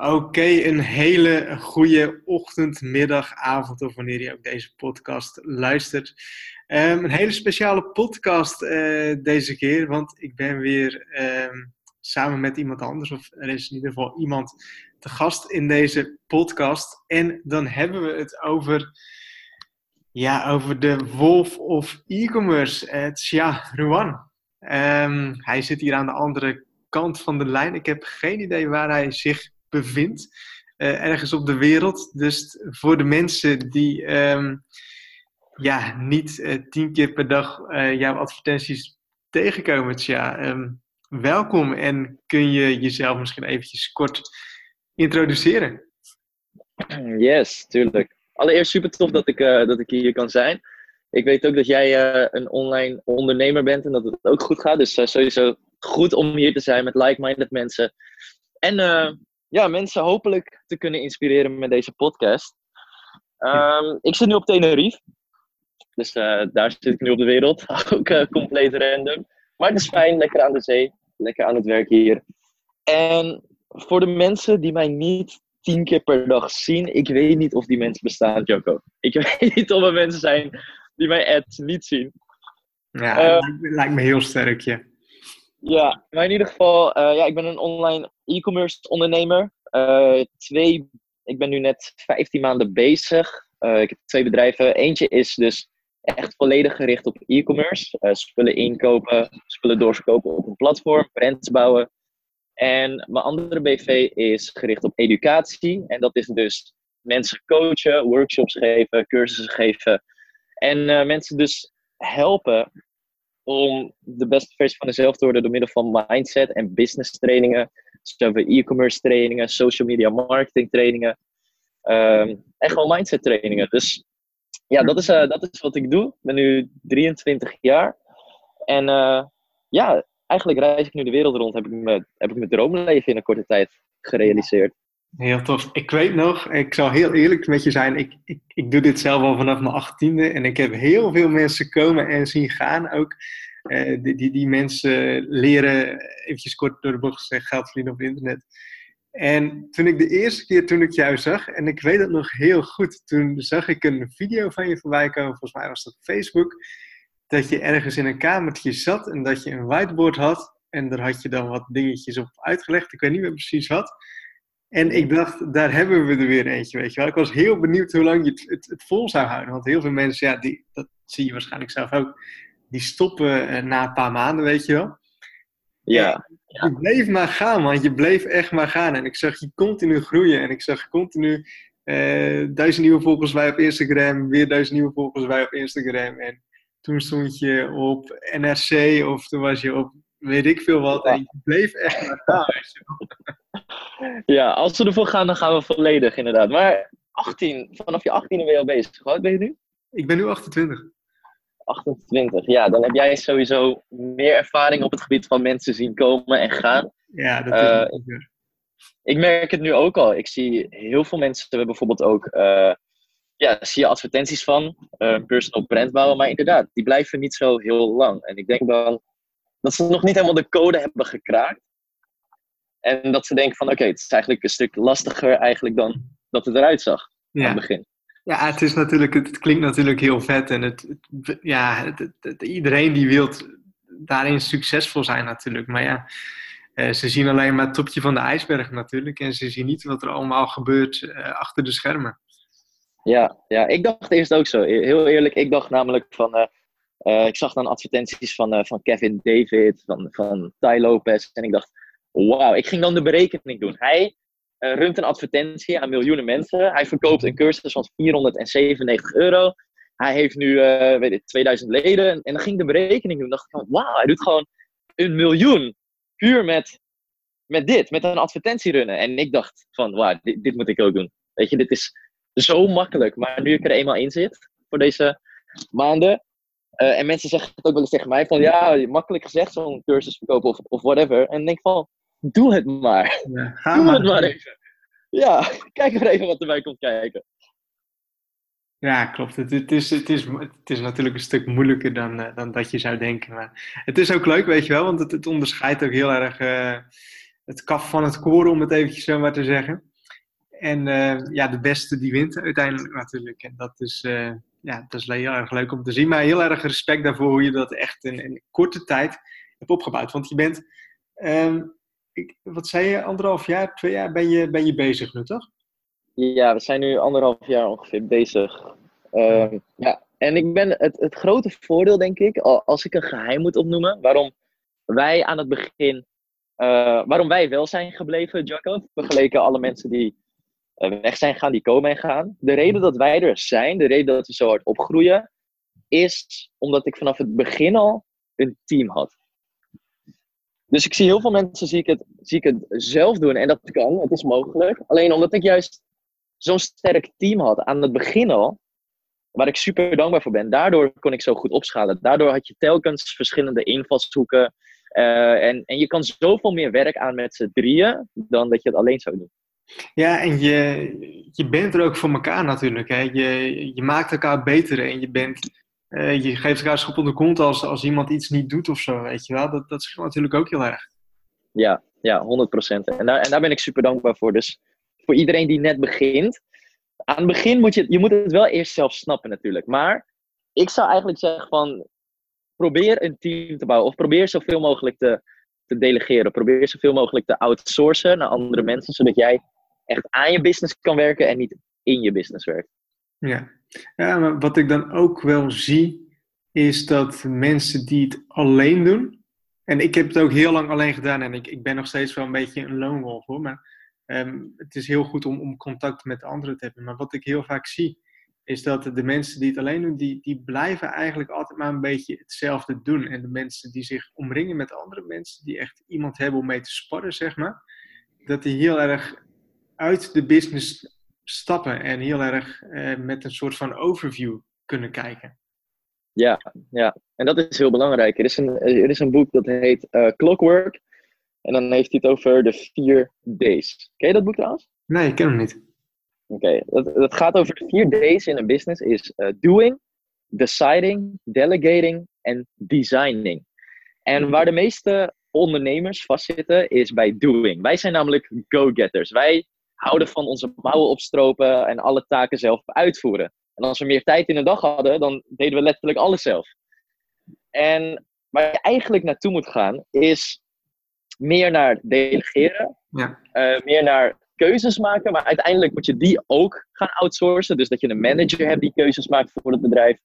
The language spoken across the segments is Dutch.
Oké, een hele goede ochtend, middag, avond of wanneer je ook deze podcast luistert. Um, een hele speciale podcast uh, deze keer, want ik ben weer um, samen met iemand anders, of er is in ieder geval iemand te gast in deze podcast. En dan hebben we het over, ja, over de wolf of e-commerce. Het is ja, Ruan. Um, hij zit hier aan de andere kant van de lijn. Ik heb geen idee waar hij zich bevindt, uh, ergens op de wereld. Dus voor de mensen die um, ja, niet uh, tien keer per dag uh, jouw advertenties tegenkomen, tja, um, welkom en kun je jezelf misschien eventjes kort introduceren? Yes, tuurlijk. Allereerst super tof dat ik, dat ik hier kan zijn. Ik weet ook dat jij een online ondernemer bent en dat het ook goed gaat. Dus sowieso goed om hier te zijn met like-minded mensen. En ja, mensen hopelijk te kunnen inspireren met deze podcast. Um, ik zit nu op Tenerife. Dus uh, daar zit ik nu op de wereld. Ook uh, compleet random. Maar het is fijn, lekker aan de zee. Lekker aan het werk hier. En voor de mensen die mij niet tien keer per dag zien, ik weet niet of die mensen bestaan, Joko. Ik weet niet of er mensen zijn die mijn ads niet zien. Ja, uh, lijkt, lijkt me heel sterk, ja. Ja, maar in ieder geval, uh, ja, ik ben een online e-commerce ondernemer. Uh, twee, ik ben nu net 15 maanden bezig. Uh, ik heb twee bedrijven. Eentje is dus echt volledig gericht op e-commerce. spullen inkopen, spullen doorverkopen op een platform, brands bouwen. En mijn andere BV is gericht op educatie. En dat is dus mensen coachen, workshops geven, cursussen geven. En mensen dus helpen om de beste versie van jezelf te worden door middel van mindset en business trainingen. Zowel e-commerce trainingen, social media marketing trainingen. Um, en gewoon mindset trainingen. Dus ja, dat is, uh, dat is wat ik doe. Ik ben nu 23 jaar. En uh, ja, eigenlijk reis ik nu de wereld rond. Heb ik, me, heb ik mijn droomleven in een korte tijd gerealiseerd. Heel tof. Ik weet nog, ik zal heel eerlijk met je zijn, ik, ik, ik doe dit zelf al vanaf mijn achttiende en ik heb heel veel mensen komen en zien gaan ook. Uh, die, die, die mensen leren, eventjes kort door de bocht gezegd, geld verdienen op internet. En toen ik de eerste keer toen ik jou zag, en ik weet het nog heel goed, toen zag ik een video van je voorbij komen, volgens mij was dat Facebook, dat je ergens in een kamertje zat en dat je een whiteboard had en daar had je dan wat dingetjes op uitgelegd, ik weet niet meer precies wat. En ik dacht, daar hebben we er weer eentje, weet je wel. Ik was heel benieuwd hoe lang je het, het, het vol zou houden. Want heel veel mensen, ja, die, dat zie je waarschijnlijk zelf ook, die stoppen uh, na een paar maanden, weet je wel. Ja. Je bleef maar gaan, man. Je bleef echt maar gaan. En ik zag je continu groeien. En ik zag continu uh, duizend nieuwe volgers bij op Instagram. Weer duizend nieuwe volgers bij op Instagram. En toen stond je op NRC of toen was je op weet ik veel wat. En je bleef echt maar gaan, weet je wel. Ja, als we ervoor gaan, dan gaan we volledig inderdaad. Maar 18, vanaf je 18 ben je al bezig. Hoe oud ben je nu? Ik ben nu 28. 28, ja. Dan heb jij sowieso meer ervaring op het gebied van mensen zien komen en gaan. Ja, dat is uh, Ik merk het nu ook al. Ik zie heel veel mensen, hebben bijvoorbeeld ook... Uh, ja, zie je advertenties van, uh, personal brand bouwen, maar inderdaad, die blijven niet zo heel lang. En ik denk dan dat ze nog niet helemaal de code hebben gekraakt. En dat ze denken van oké, het is eigenlijk een stuk lastiger eigenlijk dan dat het eruit zag ja. aan het begin. Ja, het, is natuurlijk, het klinkt natuurlijk heel vet. En het, het ja, het, iedereen die wil daarin succesvol zijn natuurlijk. Maar ja, eh, ze zien alleen maar het topje van de ijsberg natuurlijk. En ze zien niet wat er allemaal gebeurt uh, achter de schermen. Ja, ja, ik dacht eerst ook zo. Heel eerlijk, ik dacht namelijk van... Uh, ik zag dan advertenties van, van Kevin David, van, van Ty Lopez. En ik dacht, wauw, ik ging dan de berekening doen. Hij uh, runt een advertentie aan miljoenen mensen. Hij verkoopt een cursus van 497 euro. Hij heeft nu, uh, weet ik, 2000 leden. En dan ging ik de berekening doen. dacht ik van, wauw, hij doet gewoon een miljoen. Puur met, met dit, met een advertentie runnen. En ik dacht van, wauw, dit, dit moet ik ook doen. Weet je, dit is zo makkelijk. Maar nu ik er eenmaal in zit, voor deze maanden, uh, en mensen zeggen het ook wel eens tegen mij van ja, makkelijk gezegd zo'n cursus verkopen of, of whatever. En ik denk van, doe het maar. Ja, ga doe maar. het maar even. Ja, kijk maar even wat erbij komt kijken. Ja, klopt. Het, het, is, het, is, het is natuurlijk een stuk moeilijker dan, uh, dan dat je zou denken. Maar het is ook leuk, weet je wel, want het, het onderscheidt ook heel erg uh, het kaf van het koren, om het eventjes zo maar te zeggen. En ja, de beste die wint uiteindelijk natuurlijk. En dat is, ja, dat is heel erg leuk om te zien. Maar heel erg respect daarvoor hoe je dat echt in, in korte tijd hebt opgebouwd. Want je bent, ehm, wat zei je, anderhalf jaar, twee jaar ben je, ben je bezig nu, toch? Ja, we zijn nu anderhalf jaar ongeveer bezig. Ehm, ja, en ik ben het, het grote voordeel, denk ik, als ik een geheim moet opnoemen, waarom wij aan het begin, uh, waarom wij wel zijn gebleven, Jacob, vergeleken alle mensen die eh, weg zijn gaan, die komen en gaan. De reden dat wij er zijn, de reden dat we zo hard opgroeien, is omdat ik vanaf het begin al een team had. Dus ik zie heel veel mensen zie ik het, zie ik het zelf doen en dat kan, het is mogelijk. Alleen omdat ik juist zo'n sterk team had aan het begin al, waar ik super dankbaar voor ben. Daardoor kon ik zo goed opschalen. Daardoor had je telkens verschillende invalshoeken. Uh, en, en je kan zoveel meer werk aan met z'n drieën dan dat je het alleen zou doen. Ja, en je, je bent er ook voor elkaar natuurlijk. Hè? Je, je maakt elkaar beter en je, bent, uh, je geeft elkaar schop onder de kont als, als iemand iets niet doet of zo. Weet je wel? Dat, dat scheelt natuurlijk ook heel erg. Ja, ja 100%. En daar, en daar ben ik super dankbaar voor. Dus voor iedereen die net begint, aan het begin moet je, je moet het wel eerst zelf snappen natuurlijk. Maar ik zou eigenlijk zeggen van, probeer een team te bouwen. Of probeer zoveel mogelijk te, te delegeren. Probeer zoveel mogelijk te outsourcen naar andere mensen. Zodat jij echt aan je business kan werken en niet in je business werkt. Ja, ja maar wat ik dan ook wel zie, is dat mensen die het alleen doen. En ik heb het ook heel lang alleen gedaan en ik, ik ben nog steeds wel een beetje een lone wolf hoor. Maar Ehm, het is heel goed om, om contact met anderen te hebben. Maar wat ik heel vaak zie, is dat de mensen die het alleen doen, die, die blijven eigenlijk altijd maar een beetje hetzelfde doen. En de mensen die zich omringen met andere mensen, die echt iemand hebben om mee te sparren, zeg maar, dat die heel erg uit de business stappen en heel erg eh, met een soort van overview kunnen kijken. Ja, ja, en dat is heel belangrijk. Er is een, er is een boek dat heet uh, Clockwork. En dan heeft hij het over de vier D's. Ken je dat boek trouwens? Nee, ik ken hem niet. Oké, dat, dat gaat over de vier D's in een business. Is uh, doing, deciding, delegating en designing. En waar de meeste ondernemers vastzitten is bij doing. Wij zijn namelijk go-getters. Wij houden van onze mouwen opstropen en alle taken zelf uitvoeren. En als we meer tijd in de dag hadden, dan deden we letterlijk alles zelf. En waar je eigenlijk naartoe moet gaan, is meer naar delegeren, ja. Uh, meer naar keuzes maken, maar uiteindelijk moet je die ook gaan outsourcen. Dus dat je een manager hebt die keuzes maakt voor het bedrijf,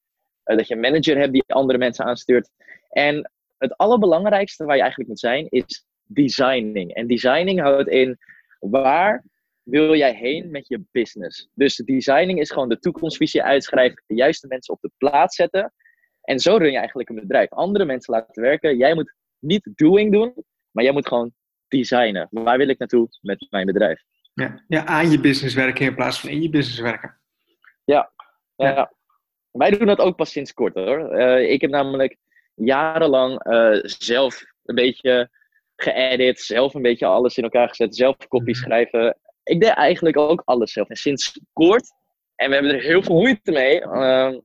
uh, dat je een manager hebt die andere mensen aanstuurt. En het allerbelangrijkste waar je eigenlijk moet zijn is designing. En designing houdt in waar wil jij heen met je business. Dus designing is gewoon de toekomstvisie uitschrijven, de juiste mensen op de plaats zetten. En zo run je eigenlijk een bedrijf. Andere mensen laten werken. Jij moet niet doing doen, maar jij moet gewoon designen. Waar wil ik naartoe met mijn bedrijf? Ja, ja aan je business werken in plaats van in je business werken. Ja, ja. wij doen dat ook pas sinds kort hoor. Uh, ik heb namelijk jarenlang uh, zelf een beetje geëdit, zelf een beetje alles in elkaar gezet, zelf kopies mhm. schrijven. Ik deed eigenlijk ook alles zelf. En sinds kort, en we hebben er heel veel moeite mee, uh,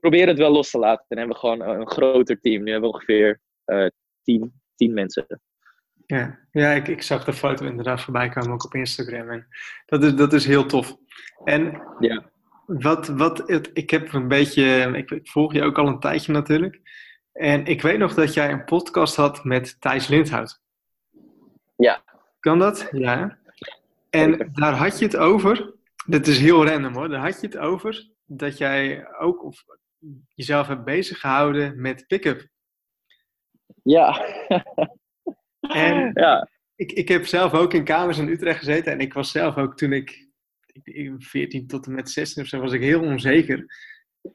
proberen het wel los te laten. En hebben we gewoon een groter team. Nu hebben we ongeveer tien tien mensen. Ja, ja ik, ik zag de foto inderdaad voorbij komen ook op Instagram. En dat is, dat is heel tof. En ja. wat, wat het, ik heb een beetje, ik, ik volg je ook al een tijdje natuurlijk. En ik weet nog dat jij een podcast had met Thijs Lindhout. Ja. Kan dat? Ja. En daar had je het over, dit is heel random hoor, daar had je het over dat jij ook of jezelf hebt bezig gehouden met pick-up ja. en ja. Ik, ik heb zelf ook in kamers in Utrecht gezeten. En ik was zelf ook toen ik, ik 14 tot en met 16 of zo, was ik heel onzeker.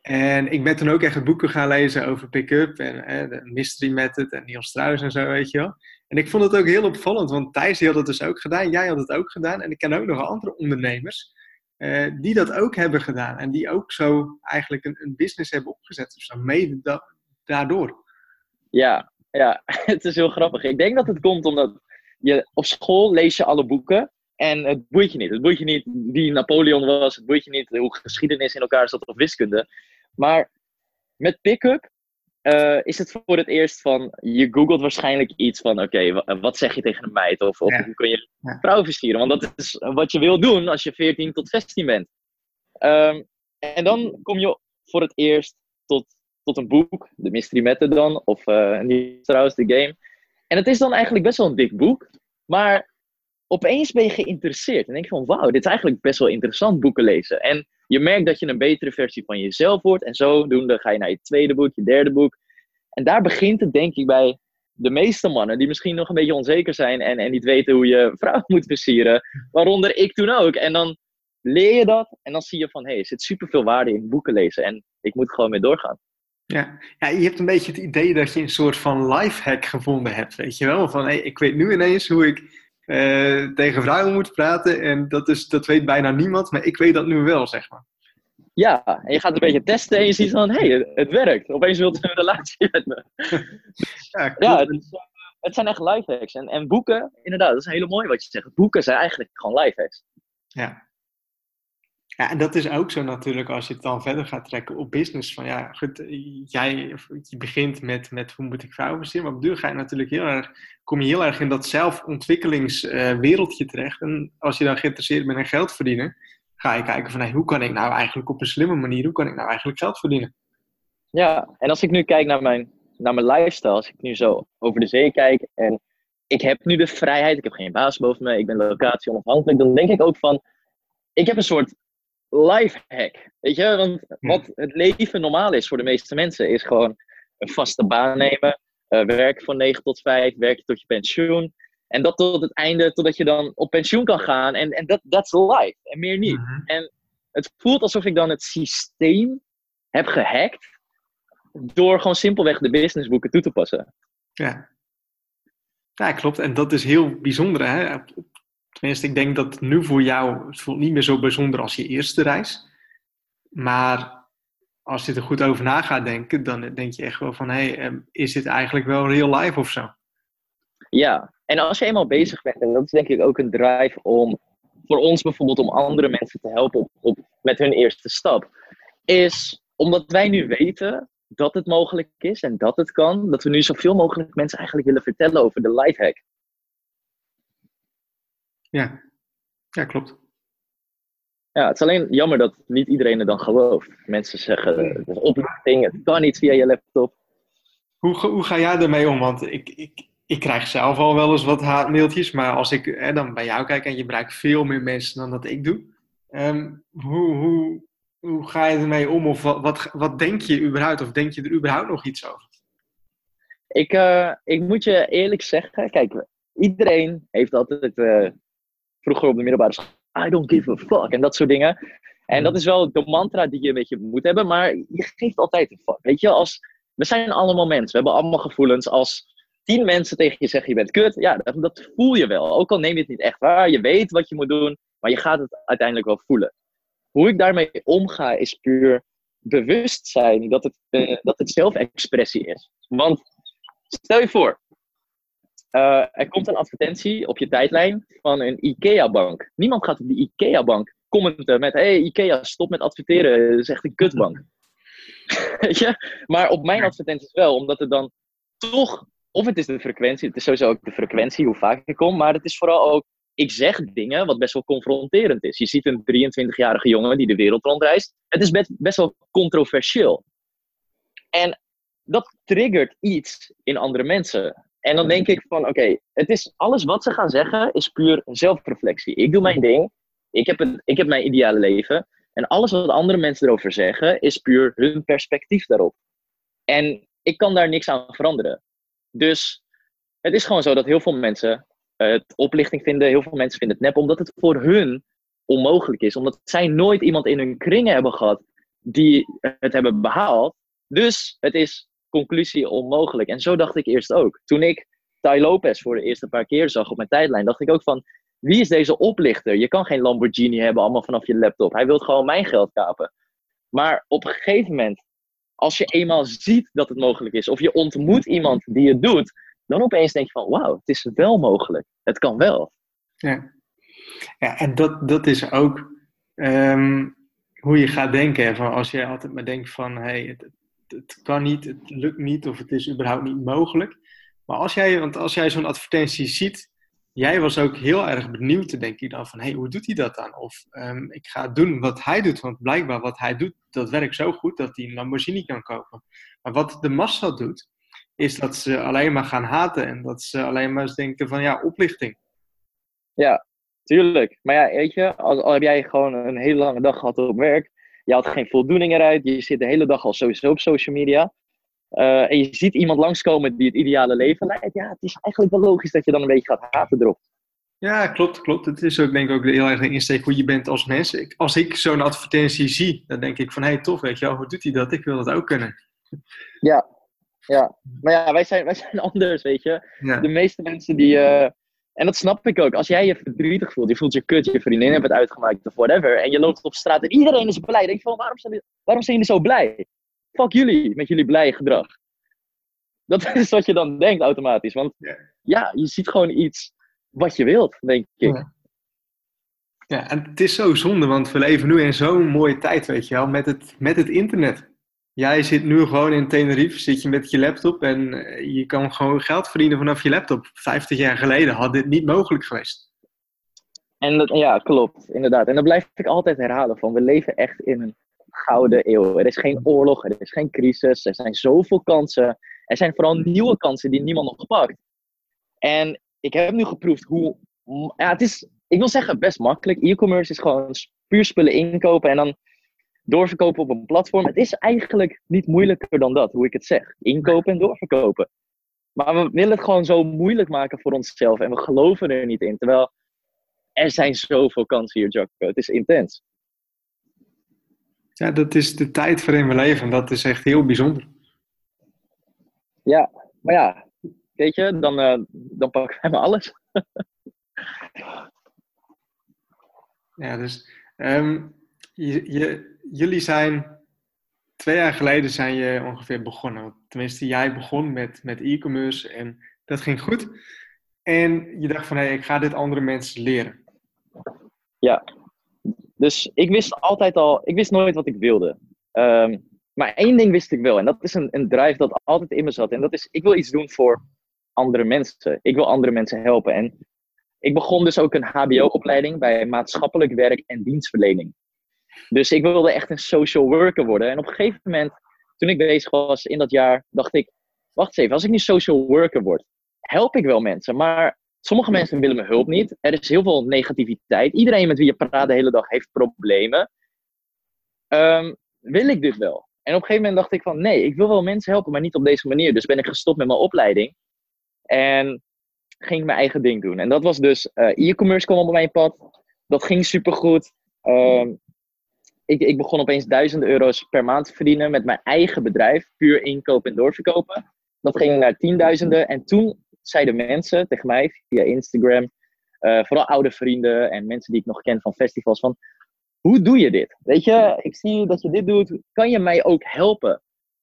En ik ben toen ook echt boeken gaan lezen over pick-up en de mystery method en Niels Strauss en zo, weet je wel. En ik vond het ook heel opvallend, want Thijs had het dus ook gedaan, jij had het ook gedaan. En ik ken ook nog andere ondernemers uh, die dat ook hebben gedaan. En die ook zo eigenlijk een, een business hebben opgezet of zo, mede da daardoor. Ja, ja, het is heel grappig. Ik denk dat het komt omdat je op school lees je alle boeken en het boeit je niet. Het boeit je niet wie Napoleon was, het boeit je niet hoe geschiedenis in elkaar zat of wiskunde. Maar met pick-up eh, is het voor het eerst van, je googelt waarschijnlijk iets van, oké, wat zeg je tegen een meid? Of, of hoe kun je ja. vrouw versieren? Want dat is wat je wil doen als je 14 tot 16 bent. Um, en dan kom je voor het eerst tot, tot een boek, de Mystery Method dan, of uh, niet trouwens, de game. En het is dan eigenlijk best wel een dik boek, maar opeens ben je geïnteresseerd. En denk je van, wauw, dit is eigenlijk best wel interessant boeken lezen. En je merkt dat je een betere versie van jezelf wordt. En zodoende ga je naar je tweede boek, je derde boek. En daar begint het denk ik bij de meeste mannen die misschien nog een beetje onzeker zijn en, en niet weten hoe je vrouw moet versieren. Waaronder ik toen ook. En dan leer je dat en dan zie je van, hé, hey, er zit superveel waarde in boeken lezen. En ik moet gewoon mee doorgaan. Ja. ja, je hebt een beetje het idee dat je een soort van lifehack gevonden hebt, weet je wel? Van, hey, ik weet nu ineens hoe ik uh, tegen vrouwen moet praten en dat, is, dat weet bijna niemand, maar ik weet dat nu wel, zeg maar. Ja, en je gaat een beetje testen en je ziet van, hé, hey, het werkt. Opeens wilt ze een relatie met me. ja, ja het, het, zijn echt lifehacks. En, en boeken, inderdaad, dat is heel mooi wat je zegt. Boeken zijn eigenlijk gewoon lifehacks. Ja, ja, en dat is ook zo natuurlijk als je het dan verder gaat trekken op business. Van ja, goed, jij je begint met, met hoe moet ik vrouwen versieren. Maar op duur ga je natuurlijk heel erg, kom je heel erg in dat zelfontwikkelingswereldje terecht. En als je dan geïnteresseerd bent in geld verdienen, ga je kijken van hey, hoe kan ik nou eigenlijk op een slimme manier, hoe kan ik nou eigenlijk geld verdienen? Ja, en als ik nu kijk naar mijn, naar mijn lifestyle, als ik nu zo over de zee kijk en ik heb nu de vrijheid, ik heb geen baas boven me, ik ben locatie onafhankelijk, dan denk ik ook van, ik heb een soort life hack. Weet je, want wat het leven normaal is voor de meeste mensen, is gewoon een vaste baan nemen, uh, werken van 9 tot 5, werken tot je pensioen. En dat tot het einde, totdat je dan op pensioen kan gaan. En, en dat that's life. En meer niet. Mhm. En het voelt alsof ik dan het systeem heb gehackt. Door gewoon simpelweg de businessboeken toe te passen. Ja. Ja, klopt. En dat is heel bijzonder. Hè? Tenminste, ik denk dat nu voor jou, het voelt niet meer zo bijzonder als je eerste reis. Maar als je er goed over na gaat denken, dan denk je echt wel van, hé, hey, ehm, is dit eigenlijk wel real life of zo? Ja, en als je eenmaal bezig bent, en dat is denk ik ook een drive om, voor ons bijvoorbeeld, om andere mensen te helpen op, op, met hun eerste stap, is omdat wij nu weten dat het mogelijk is en dat het kan, dat we nu zoveel mogelijk mensen eigenlijk willen vertellen over de lifehack. Ja, ja klopt. Ja, het is alleen jammer dat niet iedereen er dan gelooft. Mensen zeggen, het is het kan niet via je laptop. Hoe, hoe ga jij ermee om? Want ik, ik, ik krijg zelf al wel eens wat haatmailtjes, maar als ik hè, dan bij jou kijk en je bereikt veel meer mensen dan dat ik doe. Um, hoe, hoe, hoe ga je ermee om? Of wat, wat, wat denk je überhaupt? Of denk je er überhaupt nog iets over? Ik, uh, ik moet je eerlijk zeggen, kijk, iedereen heeft altijd uh, vroeger op de middelbare school, I don't give a fuck en dat soort dingen. En dat is wel de mantra die je een beetje moet hebben, maar je geeft altijd een fuck. Weet je, als, we zijn allemaal mensen, we hebben allemaal gevoelens. Als tien mensen tegen je zeggen je bent kut, ja, dat, dat, voel je wel. Ook al neem je het niet echt waar, je weet wat je moet doen, maar je gaat het uiteindelijk wel voelen. Hoe ik daarmee omga is puur bewustzijn dat het, uh, dat het zelfexpressie is. Want stel je voor, uh, er komt een advertentie op je tijdlijn van een IKEA-bank. Niemand gaat op die IKEA-bank commenten met: hey, IKEA, stop met adverteren, dat is echt een kutbank. Maar op mijn advertenties wel, omdat er dan toch, of het is de frequentie, het is sowieso ook de frequentie, hoe vaak ik kom, maar het is vooral ook, ik zeg dingen wat best wel confronterend is. Je ziet een 23-jarige jongen die de wereld rondreist. Het is best wel controversieel. En dat triggert iets in andere mensen. En dan denk ik van, oké, het is alles wat ze gaan zeggen is puur zelfreflectie. Ik doe mijn ding, ik heb, het, ik heb mijn ideale leven. En alles wat andere mensen erover zeggen is puur hun perspectief daarop. En ik kan daar niks aan veranderen. Dus het is gewoon zo dat heel veel mensen het oplichting vinden, heel veel mensen vinden het nep, omdat het voor hun onmogelijk is. Omdat zij nooit iemand in hun kringen hebben gehad die het hebben behaald. Dus het is conclusie onmogelijk. En zo dacht ik eerst ook. Toen ik Tai Lopez voor de eerste paar keer zag op mijn tijdlijn, dacht ik ook van, wie is deze oplichter? Je kan geen Lamborghini hebben allemaal vanaf je laptop. Hij wil gewoon mijn geld kapen. Maar op een gegeven moment, als je eenmaal ziet dat het mogelijk is, of je ontmoet iemand die het doet, dan opeens denk je van, wauw, het is wel mogelijk. Het kan wel. Ja, ja en dat, dat is ook ehm, hoe je gaat denken. Van als je altijd maar denkt van, hey, het, het kan niet, het lukt niet of het is überhaupt niet mogelijk. Maar als jij, want als jij zo'n advertentie ziet, jij was ook heel erg benieuwd, denk ik dan, van hé, hey, hoe doet hij dat dan? Of um, ik ga doen wat hij doet, want blijkbaar wat hij doet, dat werkt zo goed dat hij een Lamborghini kan kopen. Maar wat de massa doet, is dat ze alleen maar gaan haten en dat ze alleen maar denken van ja, oplichting. Ja, tuurlijk. Maar ja, weet je, al, al heb jij gewoon een hele lange dag gehad op werk, je had geen voldoening eruit, je zit de hele dag al sowieso op social media. Uh, en je ziet iemand langskomen die het ideale leven leidt. Ja, het is eigenlijk wel logisch dat je dan een beetje gaat haten erop. Ja, klopt, klopt. Het is ook denk ik ook heel erg een insteek hoe je bent als mens. Ik, als ik zo'n advertentie zie, dan denk ik van, hé, hey, tof, weet je wel, hoe doet hij dat? Ik wil dat ook kunnen. Ja, ja. Maar ja, wij zijn, wij zijn anders, weet je. De meeste mensen die... Uh, en dat snap ik ook. Als jij je verdrietig voelt, je voelt je kut, je vriendin hebt het uitgemaakt of whatever. En je loopt op straat en iedereen is blij. Dan denk je van, waarom zijn, waarom zijn jullie zo blij? Fuck jullie met jullie blije gedrag. Dat is wat je dan denkt automatisch. Want ja, je ziet gewoon iets wat je wilt, denk ik. Ja. ja, en het is zo zonde, want we leven nu in zo'n mooie tijd, weet je wel, met het, met het internet. Jij zit nu gewoon in Tenerife, zit je met je laptop en eh, je kan gewoon geld verdienen vanaf je laptop. 50 jaar geleden had dit niet mogelijk geweest. En dat, ja, klopt, inderdaad. En dan blijf ik altijd herhalen van, we leven echt in een gouden eeuw. Er is geen oorlog, er is geen crisis, er zijn zoveel kansen. Er zijn vooral nieuwe kansen die niemand nog pakt. En ik heb nu geproefd hoe. Ja, het is, ik wil zeggen, best makkelijk. E-commerce is gewoon puur spullen inkopen en dan doorverkopen op een platform. Het is eigenlijk niet moeilijker dan dat, hoe ik het zeg. Inkopen en doorverkopen. Maar we willen het gewoon zo moeilijk maken voor onszelf en we geloven er niet in. Terwijl er zijn zoveel kansen hier, Jacco. Het is intens. Ja, dat is de tijd waarin we leven. Dat is echt heel bijzonder. Ja, maar ja, weet je, dan, uh, dan pakken wij maar alles. ja, dus um, je, je, jullie zijn twee jaar geleden zijn je ongeveer begonnen. Tenminste, jij begon met, met e-commerce en dat ging goed. En je dacht van, hé, hey, ik ga dit andere mensen leren. Ja, dus ik wist altijd al, ik wist nooit wat ik wilde. Um, maar één ding wist ik wel, en dat is een, een drive dat altijd in me zat. En dat is, ik wil iets doen voor andere mensen. Ik wil andere mensen helpen. En ik begon dus ook een HBO-opleiding bij maatschappelijk werk en dienstverlening. Dus ik wilde echt een social worker worden. En op een gegeven moment, toen ik bezig was in dat jaar, dacht ik: wacht eens even, als ik nu social worker word, help ik wel mensen. Maar sommige mensen willen mijn hulp niet. Er is heel veel negativiteit. Iedereen met wie je praat de hele dag heeft problemen. Um, wil ik dit wel? En op een gegeven moment dacht ik van nee, ik wil wel mensen helpen, maar niet op deze manier. Dus ben ik gestopt met mijn opleiding. En ging mijn eigen ding doen. En dat was dus uh, e-commerce kwam op mijn pad. Dat ging supergoed. Uh, ik, ik begon opeens duizenden euro's per maand te verdienen met mijn eigen bedrijf. Puur inkopen en doorverkopen. Dat ging naar tienduizenden. En toen zeiden mensen tegen mij via Instagram, uh, vooral oude vrienden en mensen die ik nog ken van festivals, van hoe doe je dit? Weet je, ik zie dat je dit doet, kan je mij ook helpen?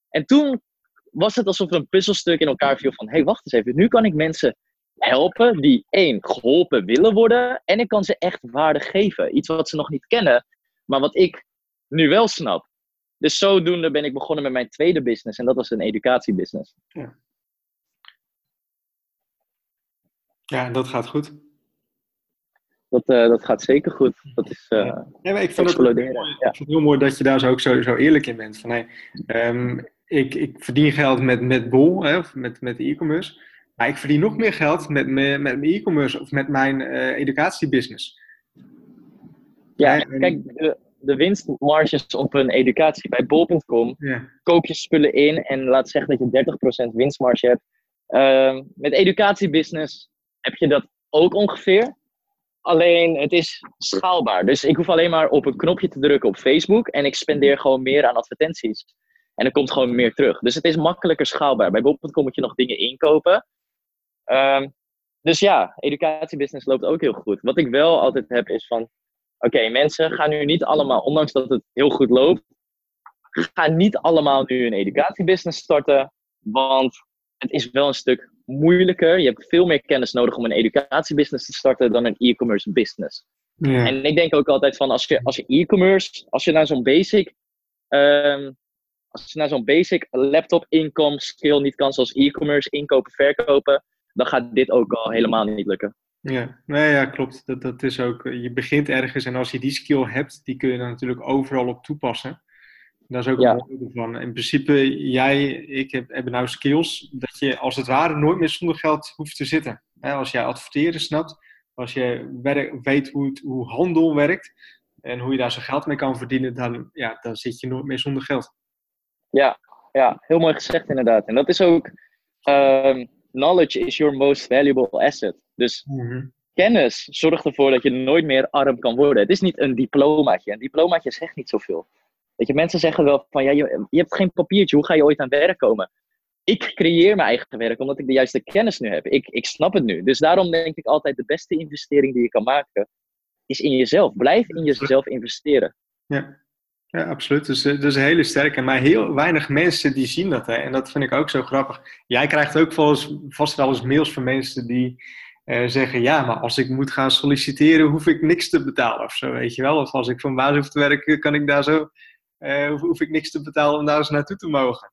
En toen was het alsof er een puzzelstuk in elkaar viel van, hé, hey, wacht eens even, nu kan ik mensen helpen die één, geholpen willen worden en ik kan ze echt waarde geven. Iets wat ze nog niet kennen, maar wat ik nu wel snap. Dus zodoende ben ik begonnen met mijn tweede business en dat was een educatiebusiness. Ja, ja dat gaat goed. Dat, uh, dat gaat zeker goed. Dat is uh, ja, maar ik vind het, mooi, ja. ik vind het heel mooi dat je daar zo ook zo, zo eerlijk in bent. Van, hey, um, ik, ik verdien geld met, met Bol, hè, of met, met e-commerce. Maar ik verdien nog meer geld met, met, met mijn e-commerce of met mijn uh, educatiebusiness. Ja, en, kijk, de, de winstmarges op een educatie bij bol.com. Koop je spullen in en laat zeggen dat je 30% winstmarge hebt. Uh, met educatiebusiness heb je dat ook ongeveer. Alleen het is schaalbaar. Dus ik hoef alleen maar op een knopje te drukken op Facebook en ik spendeer gewoon meer aan advertenties. En er komt gewoon meer terug. Dus het is makkelijker schaalbaar. Bij bol.com moet je nog dingen inkopen. Um, dus ja, educatiebusiness loopt ook heel goed. Wat ik wel altijd heb is van, oké, mensen gaan nu niet allemaal, ondanks dat het heel goed loopt, gaan niet allemaal nu een educatiebusiness starten. Want het is wel een stuk moeilijker. Je hebt veel meer kennis nodig om een educatiebusiness te starten dan een e-commerce business. Ja. En ik denk ook altijd van als je als je e-commerce, als je naar zo'n basic, um, als je naar zo'n basic laptop income skill niet kan, zoals e-commerce, inkopen, verkopen, dan gaat dit ook al helemaal niet lukken. Ja, nee, ja klopt. Dat, dat is ook, je begint ergens en als je die skill hebt, die kun je dan natuurlijk overal op toepassen. Dat is ook ja. een mooie ervan. In principe, jij, ik heb, hebben nou skills dat je als het ware nooit meer zonder geld hoeft te zitten. Als jij adverteren snapt, als je werk, weet hoe, het, hoe handel werkt en hoe je daar zo geld mee kan verdienen, dan, ja, dan zit je nooit meer zonder geld. Ja, ja, heel mooi gezegd inderdaad. En dat is ook, um, knowledge is your most valuable asset. Dus mhm. kennis zorgt ervoor dat je nooit meer arm kan worden. Het is niet een diplomaatje. Een diplomaatje zegt niet zoveel. Weet je, mensen zeggen wel van, ja, je, je hebt geen papiertje, hoe ga je ooit aan werk komen? Ik creëer mijn eigen werk omdat ik de juiste kennis nu heb. Ik, ik snap het nu. Dus daarom denk ik altijd, de beste investering die je kan maken, is in jezelf. Blijf in jezelf investeren. Ja. Ja, absoluut. Dus, dat is een hele sterke. Maar heel weinig mensen die zien dat. Hè? En dat vind ik ook zo grappig. Jij krijgt ook vast wel eens mails van mensen die uh, zeggen: Ja, maar als ik moet gaan solliciteren, hoef ik niks te betalen of zo. Weet je wel? Of als ik van baas hoef te werken, kan ik daar zo. Uh, hoef, hoef, ik niks te betalen om daar eens naartoe te mogen.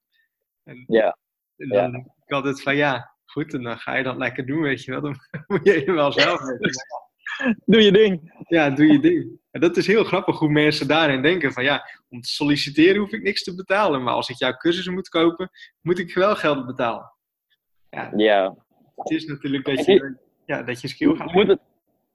En, ja. En dan ja. ik altijd van ja, goed, en dan ga je dat lekker doen, weet je wel. Dan moet je wel zelf doe je ding. Ja, doe je ding. En dat is heel grappig hoe mensen daarin denken van ja, om te solliciteren hoef ik niks te betalen. Maar als ik jouw cursussen moet kopen, moet ik wel geld betalen. Ja. ja. Het is natuurlijk dat je, ja, dat je skill gaat. Je moet, het,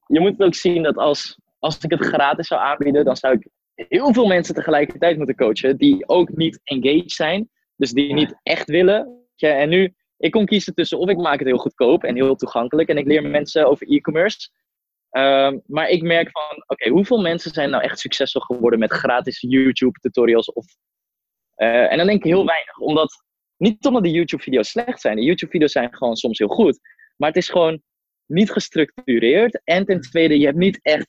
je moet het ook zien dat als, als ik het gratis zou aanbieden, dan zou ik heel veel mensen tegelijkertijd moeten coachen die ook niet engaged zijn. Dus die niet echt willen. En nu, ik kon kiezen tussen of ik maak het heel goedkoop en heel toegankelijk en ik leer mensen over e-commerce. Um, maar ik merk van, oké, hoeveel mensen zijn nou echt succesvol geworden met gratis YouTube tutorials? Of, uh, en dan denk ik heel weinig, omdat, niet omdat de YouTube video's slecht zijn. De YouTube video's zijn gewoon soms heel goed. Maar het is gewoon niet gestructureerd. En ten tweede, je hebt niet echt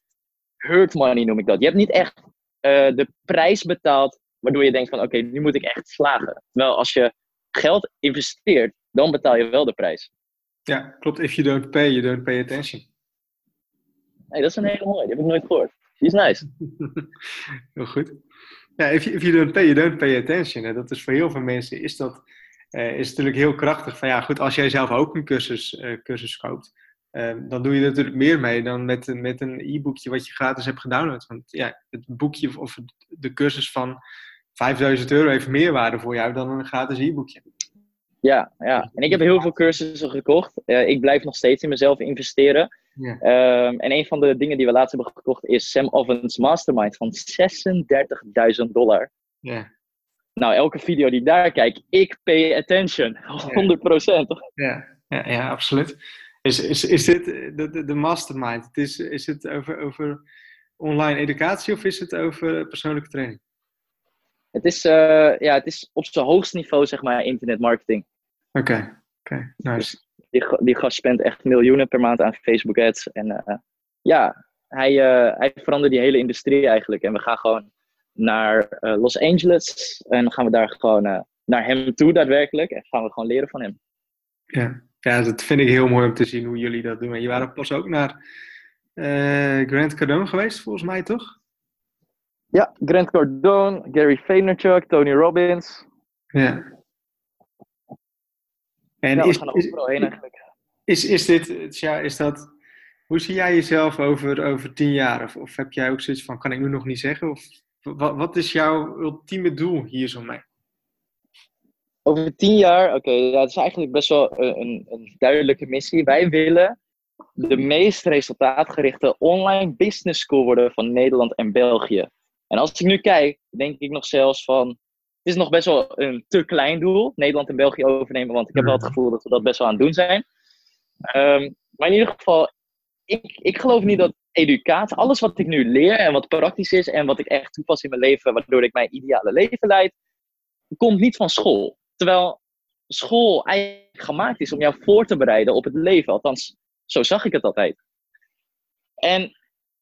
hurt money noem ik dat. Je hebt niet echt uh, de prijs betaald waardoor je denkt van, oké, nu moet ik echt slagen. Terwijl als je geld investeert, dan betaal je wel de prijs. Ja, klopt. If you don't pay, you don't pay attention. Hey, dat is een hele mooie, die heb ik nooit gehoord. Die is nice. heel goed. Ja, if you, if you don't pay, you don't pay attention. En dat is voor heel veel mensen is dat uh, is natuurlijk heel krachtig. Van ja, goed, als jij zelf ook een cursus, uh, cursus koopt, uh, dan doe je er natuurlijk meer mee dan met, met een e-boekje wat je gratis hebt gedownload. Want ja, het boekje of de cursus van 5000 euro heeft meer waarde voor jou dan een gratis e-boekje. Ja, ja, en ik heb heel veel cursussen gekocht. ik blijf nog steeds in mezelf investeren. Um, en een van de dingen die we laatst hebben gekocht is Sam Ovens Mastermind van 36.000 dollar. Ja. Nou, elke video die daar kijk, ik pay attention. 100%. Ja, ja, ja absoluut. Is, is, is dit de, de, mastermind? Het is, is het over, over online educatie of is het over persoonlijke training? Het is, uh, ja, het is op zijn hoogste niveau, zeg maar, internetmarketing. Oké, okay, oké, okay, nice. Dus die, die gast spent echt miljoenen per maand aan Facebook ads. En uh, ja, hij, uh, hij verandert die hele industrie eigenlijk. En we gaan gewoon naar Los Angeles. En dan gaan we daar gewoon naar hem toe daadwerkelijk. En gaan we gewoon leren van hem. Ja. Ja, dat vind ik heel mooi om te zien hoe jullie dat doen. En je waren pas ook naar Grant Cardone geweest, volgens mij, toch? Ja, Grant Cardone, Gary Vaynerchuk, Tony Robbins. Ja. En ja, is, we gaan overal heen eigenlijk. Is, is dit, ja, is dat, hoe zie jij jezelf over, over tien jaar? Of, of heb jij ook zoiets van, kan ik nu nog niet zeggen? Of wat, wat is jouw ultieme doel hier zo mee? Over tien jaar, oké, het is eigenlijk best wel een, een duidelijke missie. Wij willen de meest resultaatgerichte online business school worden van Nederland en België. En als ik nu kijk, denk ik nog zelfs van, het is nog best wel een te klein doel, Nederland en België overnemen, want ik heb wel het gevoel dat we dat best wel aan het doen zijn. Um, maar in ieder geval, ik, ik geloof niet dat educatie, alles wat ik nu leer en wat praktisch is en wat ik echt toepas in mijn leven, waardoor ik mijn ideale leven leid, komt niet van school. Terwijl school eigenlijk gemaakt is om jou voor te bereiden op het leven. Althans, zo zag ik het altijd. En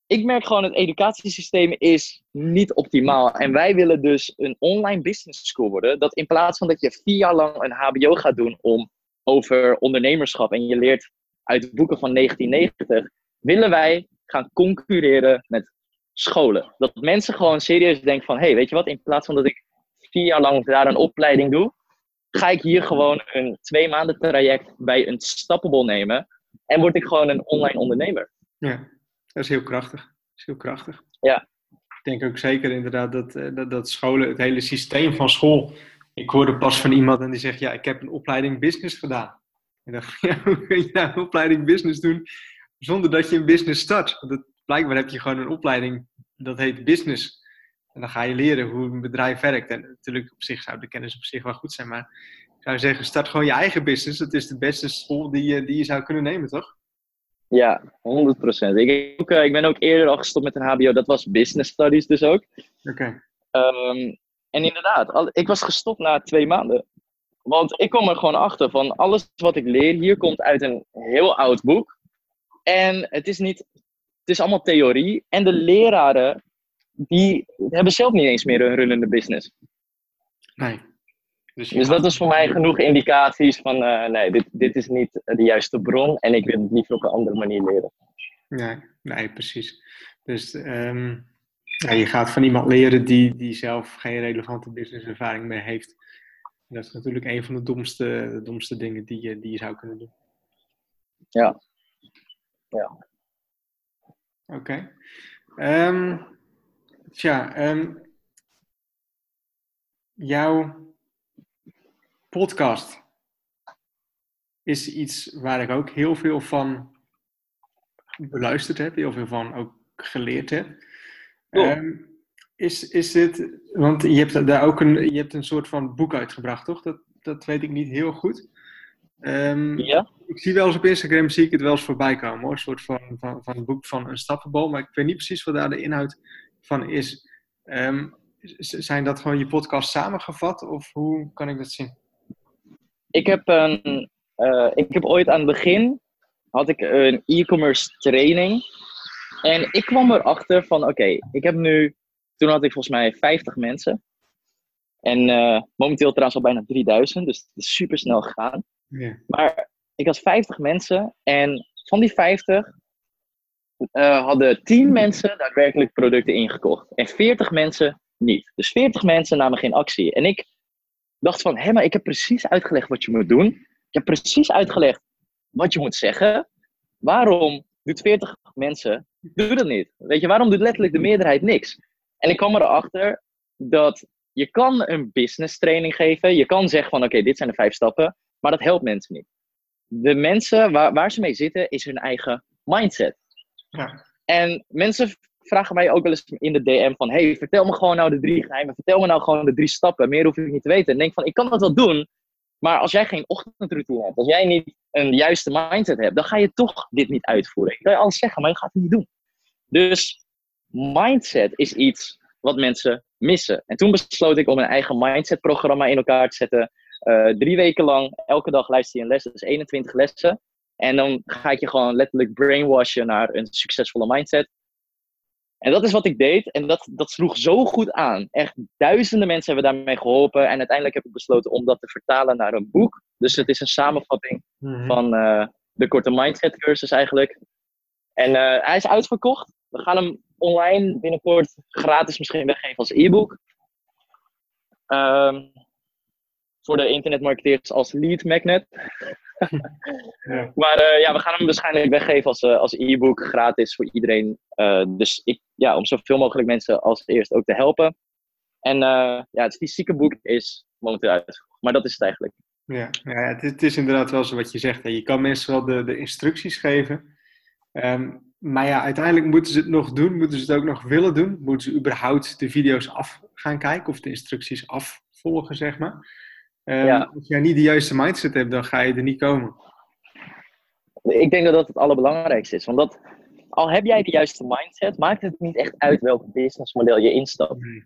ik merk gewoon, het educatiesysteem is niet optimaal. En wij willen dus een online business school worden. Dat in plaats van dat je vier jaar lang een HBO gaat doen om over ondernemerschap en je leert uit boeken van 1990, willen wij gaan concurreren met scholen. Dat mensen gewoon serieus denken van, hé, hey, weet je wat, in plaats van dat ik vier jaar lang daar een opleiding doe, ga ik hier gewoon een twee maanden traject bij een stappable nemen. En word ik gewoon een online ondernemer. Ja, dat is heel krachtig. Dat is heel krachtig. Ja. Ik denk ook zeker inderdaad dat, eh, dat, dat scholen, het hele systeem van school. Ik hoorde pas van iemand en die zegt, ja, ik heb een opleiding business gedaan. Ik dacht, ja, hoe kun je nou een opleiding business doen zonder dat je een business start? Want dat, blijkbaar heb je gewoon een opleiding, dat heet business. En dan ga je leren hoe een bedrijf werkt. En natuurlijk op zich zou de kennis op zich wel goed zijn, maar ik zou zeggen, start gewoon je eigen business. Dat is de beste school die je, die je zou kunnen nemen, toch? Ja, 100%. Ik, ook, eh, ik ben ook eerder al gestopt met een HBO, dat was business studies dus ook. Oké. Ehm, en inderdaad, ik was gestopt na twee maanden. Want ik kom er gewoon achter van alles wat ik leer hier komt uit een heel oud boek. En het is niet, het is allemaal theorie. En de leraren, die hebben zelf niet eens meer een runnende business. Nee. Dus, dus dat is voor mij genoeg indicaties van, uh, nee, dit, dit is niet de juiste bron en ik wil het liever op een andere manier leren. Nee, nee precies. Dus um, ja, je gaat van iemand leren die, die zelf geen relevante businesservaring meer heeft. En dat is natuurlijk een van de domste, de domste dingen die je, die je zou kunnen doen. Ja. Ja. Oké. Okay. Um, tja, um, jouw podcast is iets waar ik ook heel veel van beluisterd heb, heel veel van ook geleerd heb. Um, is, is dit, want je hebt daar ook een, je hebt een soort van boek uitgebracht, toch? Dat, dat weet ik niet heel goed. Um, ja? Ik zie wel eens op Instagram, zie ik het wel eens voorbij komen hoor. Een soort van, van, van een boek van een stappenbal, maar ik weet niet precies wat daar de inhoud van is. Um, zijn dat gewoon je podcast samengevat of hoe kan ik dat zien? Ik heb, een, uh, ik heb ooit aan het begin had ik een e-commerce training. En ik kwam erachter van, oké, ik heb nu, toen had ik volgens mij 50 mensen. En uh, momenteel trouwens al bijna 3000, dus het is super snel gegaan. Yeah. Maar ik had 50 mensen en van die 50 uh, hadden 10 mensen daadwerkelijk producten ingekocht. En 40 mensen niet. Dus 40 mensen namen geen actie. En ik dacht van, hé, maar ik heb precies uitgelegd wat je moet doen. Ik heb precies uitgelegd wat je moet zeggen. Waarom doet 40 mensen dat niet? Weet je, waarom doet letterlijk de meerderheid niks? En ik kwam erachter dat je kan een business training geven. Je kan zeggen van, oké, dit zijn de vijf stappen. Maar dat helpt mensen niet. De mensen waar, waar ze mee zitten, is hun eigen mindset. En mensen vragen mij ook wel eens in de DM van... hey, vertel me gewoon nou de drie geheimen. Vertel me nou gewoon de drie stappen. Meer hoef ik niet te weten. En denk van, ik kan dat wel doen. Maar als jij geen ochtendroutine hebt, als jij niet een juiste mindset hebt, dan ga je toch dit niet uitvoeren. Ik kan je alles zeggen, maar je gaat het niet doen. Dus mindset is iets wat mensen missen. En toen besloot ik om een eigen mindset-programma in elkaar te zetten. Uh, drie weken lang, elke dag luister je een les, dat is 21 lessen. En dan ga ik je gewoon letterlijk brainwashen naar een succesvolle mindset. En dat is wat ik deed. En dat, dat sloeg zo goed aan. Echt duizenden mensen hebben daarmee geholpen. En uiteindelijk heb ik besloten om dat te vertalen naar een boek. Dus het is een samenvatting Mhm. van uh, de korte mindset cursus eigenlijk. En uh, hij is uitverkocht. We gaan hem online binnenkort gratis misschien weggeven als e-book. Um, voor de internetmarketeers als lead magnet. Ja. Maar uh, ja, we gaan hem waarschijnlijk weggeven als, uh, als e-book gratis voor iedereen. Uh, dus ik, ja, om zoveel mogelijk mensen als eerst ook te helpen. En ja, het fysieke boek is momenteel uitgevoerd. Maar dat is het eigenlijk. Ja, ja het, het, is inderdaad wel zo wat je zegt. Hè. Je kan mensen wel de, de instructies geven. Um, maar ja, uiteindelijk moeten ze het nog doen. Moeten ze het ook nog willen doen. Moeten ze überhaupt de video's af gaan kijken. Of de instructies afvolgen, zeg maar. Um, Ja. Als jij niet de juiste mindset hebt, dan ga je er niet komen. Ik denk dat dat het allerbelangrijkste is. Want dat, al heb jij de juiste mindset, maakt het niet echt uit welk businessmodel je instapt. Nee.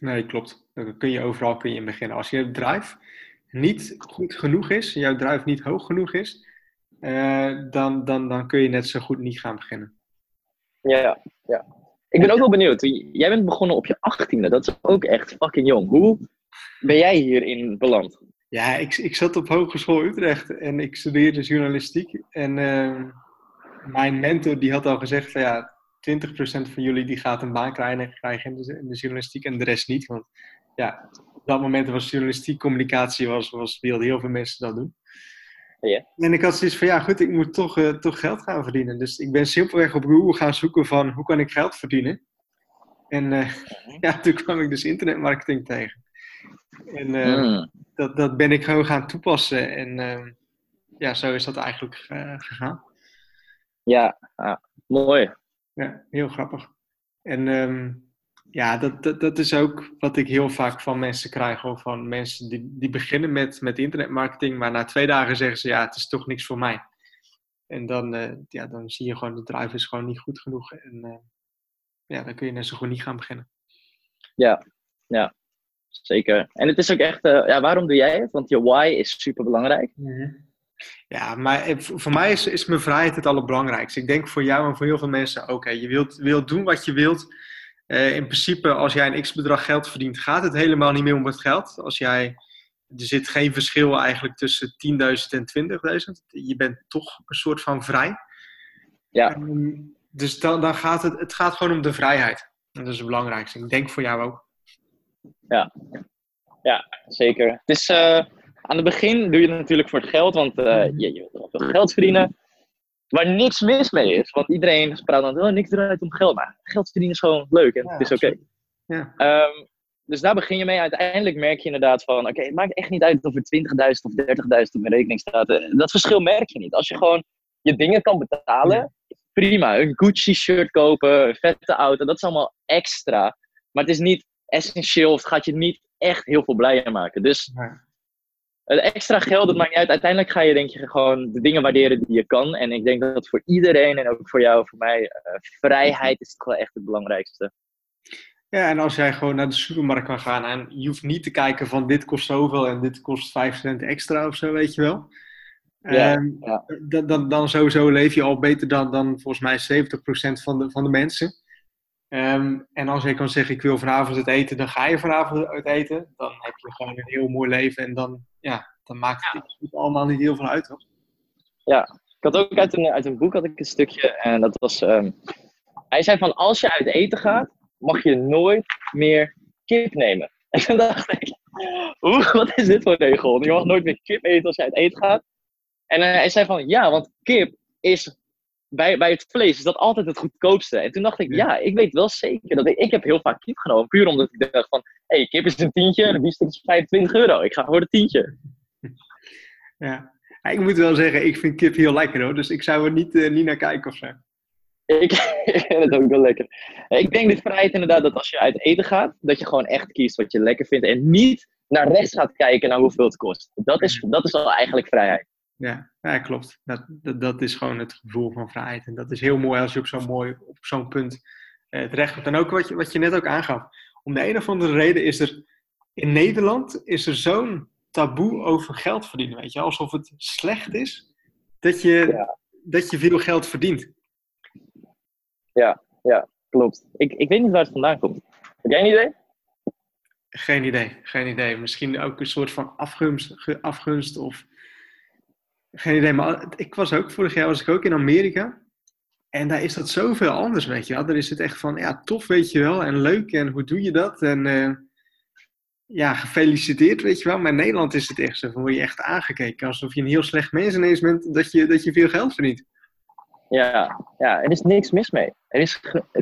Nee, klopt. Dan kun je overal kun je in beginnen. Als je drive niet goed genoeg is, jouw drive niet hoog genoeg is, uh, dan, dan, dan kun je net zo goed niet gaan beginnen. Ja, ja. Ik ben ook wel benieuwd. Jij bent begonnen op je achttiende. Dat is ook echt fucking jong. Hoe ben jij hierin beland? Ja, ik, ik zat op Hogeschool Utrecht en ik studeerde journalistiek. En uh, mijn mentor die had al gezegd van ja, 20% van jullie die gaat een baan krijgen, krijgen in, de, in de journalistiek en de rest niet. Want ja, op dat moment was journalistiek communicatie, was, was, wilden heel veel mensen dat doen. En ik had zoiets van, ja goed, ik moet toch, uh, toch geld gaan verdienen. Dus ik ben simpelweg op Google gaan zoeken van, hoe kan ik geld verdienen? En uh, ja, toen kwam ik dus internetmarketing tegen. En uh, mm. dat, dat ben ik gewoon gaan toepassen. En ehm, ja, zo is dat eigenlijk gegaan. Ja, mooi. Ja, heel grappig. En um, ja, dat, dat, dat is ook wat ik heel vaak van mensen krijg. Of van mensen die, die beginnen met, met internetmarketing, maar na twee dagen zeggen ze ja, het is toch niks voor mij. En dan, uh, ja, dan zie je gewoon, de drive is gewoon niet goed genoeg. En uh, ja, dan kun je net zo goed niet gaan beginnen. Ja, ja, zeker. En het is ook echt, uh, ja, waarom doe jij het? Want je why is super belangrijk. -hmm. Ja, maar voor mij is, is mijn vrijheid het allerbelangrijkste. Ik denk voor jou en voor heel veel mensen ook. Je wilt, wilt doen wat je wilt. Uh, in principe, als jij een x-bedrag geld verdient, gaat het helemaal niet meer om het geld. Als jij, er zit geen verschil eigenlijk tussen 10.000 en 20.000. Je bent toch een soort van vrij. Ja. Um, dus dan, dan gaat het, het gaat gewoon om de vrijheid. En dat is het belangrijkste. Ik denk voor jou ook. Ja, ja zeker. Het is, uh, aan het begin doe je het natuurlijk voor het geld, want uh, je, je wilt veel geld verdienen. Waar niks mis mee is. Want iedereen praat dan, oh, niks eruit om geld. Maar geld verdienen is gewoon leuk en ja, het is oké. Okay. Ja. Um, dus daar begin je mee. Uiteindelijk merk je inderdaad van, oké, okay, het maakt echt niet uit of er 20.000 of 30.000 op mijn rekening staat. Dat verschil merk je niet. Als je gewoon je dingen kan betalen, prima. Een Gucci-shirt kopen, een vette auto, dat is allemaal extra. Maar het is niet essentieel of het gaat je niet echt heel veel blijer maken. Dus. Het extra geld, dat maakt niet uit. Uiteindelijk ga je denk je gewoon de dingen waarderen die je kan. En ik denk dat voor iedereen en ook voor jou, voor mij, uh, vrijheid is gewoon echt het belangrijkste. Ja, en als jij gewoon naar de supermarkt kan gaan en je hoeft niet te kijken van dit kost zoveel en dit kost 5 cent extra of zo, weet je wel. Ja, um, ja. Dan, dan, dan sowieso leef je al beter dan, dan volgens mij 70% van de, van de mensen. Um, en als je kan zeggen, ik wil vanavond het eten, dan ga je vanavond uit eten. Dan heb je gewoon een heel mooi leven en dan, ja, dan maakt het ja. allemaal niet heel veel uit, toch? Ja, ik had ook uit een, uit een boek had ik een stukje en dat was... Um, hij zei van, als je uit eten gaat, mag je nooit meer kip nemen. En toen dacht ik, Oeh, wat is dit voor regel? Je mag nooit meer kip eten als je uit eten gaat. En uh, hij zei van, ja, want kip is bij, bij het vlees is dat altijd het goedkoopste. En toen dacht ik, ja, ik weet wel zeker dat ik, ik heb heel vaak kip genomen. Puur omdat ik dacht van, hé, hey, kip is een tientje, de biefstuk is 25 euro. Ik ga voor de tientje. Ja. ik moet wel zeggen, ik vind kip heel lekker hoor. Dus ik zou er niet, uh, niet naar kijken of zo. Ik, ik vind het ook wel lekker. Ik denk de vrijheid inderdaad dat als je uit eten gaat, dat je gewoon echt kiest wat je lekker vindt. En niet naar rechts gaat kijken naar hoeveel het kost. Dat is, dat is al eigenlijk vrijheid. Ja, ja klopt. Dat, dat, dat, is gewoon het gevoel van vrijheid. En dat is heel mooi als je op zo'n mooi, op zo'n punt eh, terecht komt. En ook wat je, wat je net ook aangaf. Om de een of andere reden is er in Nederland is er zo'n taboe over geld verdienen. Weet je, alsof het slecht is dat je, Ja. dat je veel geld verdient. Ja, ja klopt. Ik, ik weet niet waar het vandaan komt. Heb jij een idee? Geen idee, geen idee. Misschien ook een soort van afgunst, afgunst of geen idee. Maar ik was ook vorig jaar was ik ook in Amerika en daar is dat zoveel anders, weet je wel. Daar is het echt van ja tof, weet je wel, en leuk en hoe doe je dat en eh, ja gefeliciteerd, weet je wel. Maar in Nederland is het echt zo, word je echt aangekeken alsof je een heel slecht mens ineens bent dat je dat je veel geld verdient. Ja, ja, er is niks mis mee. Er is,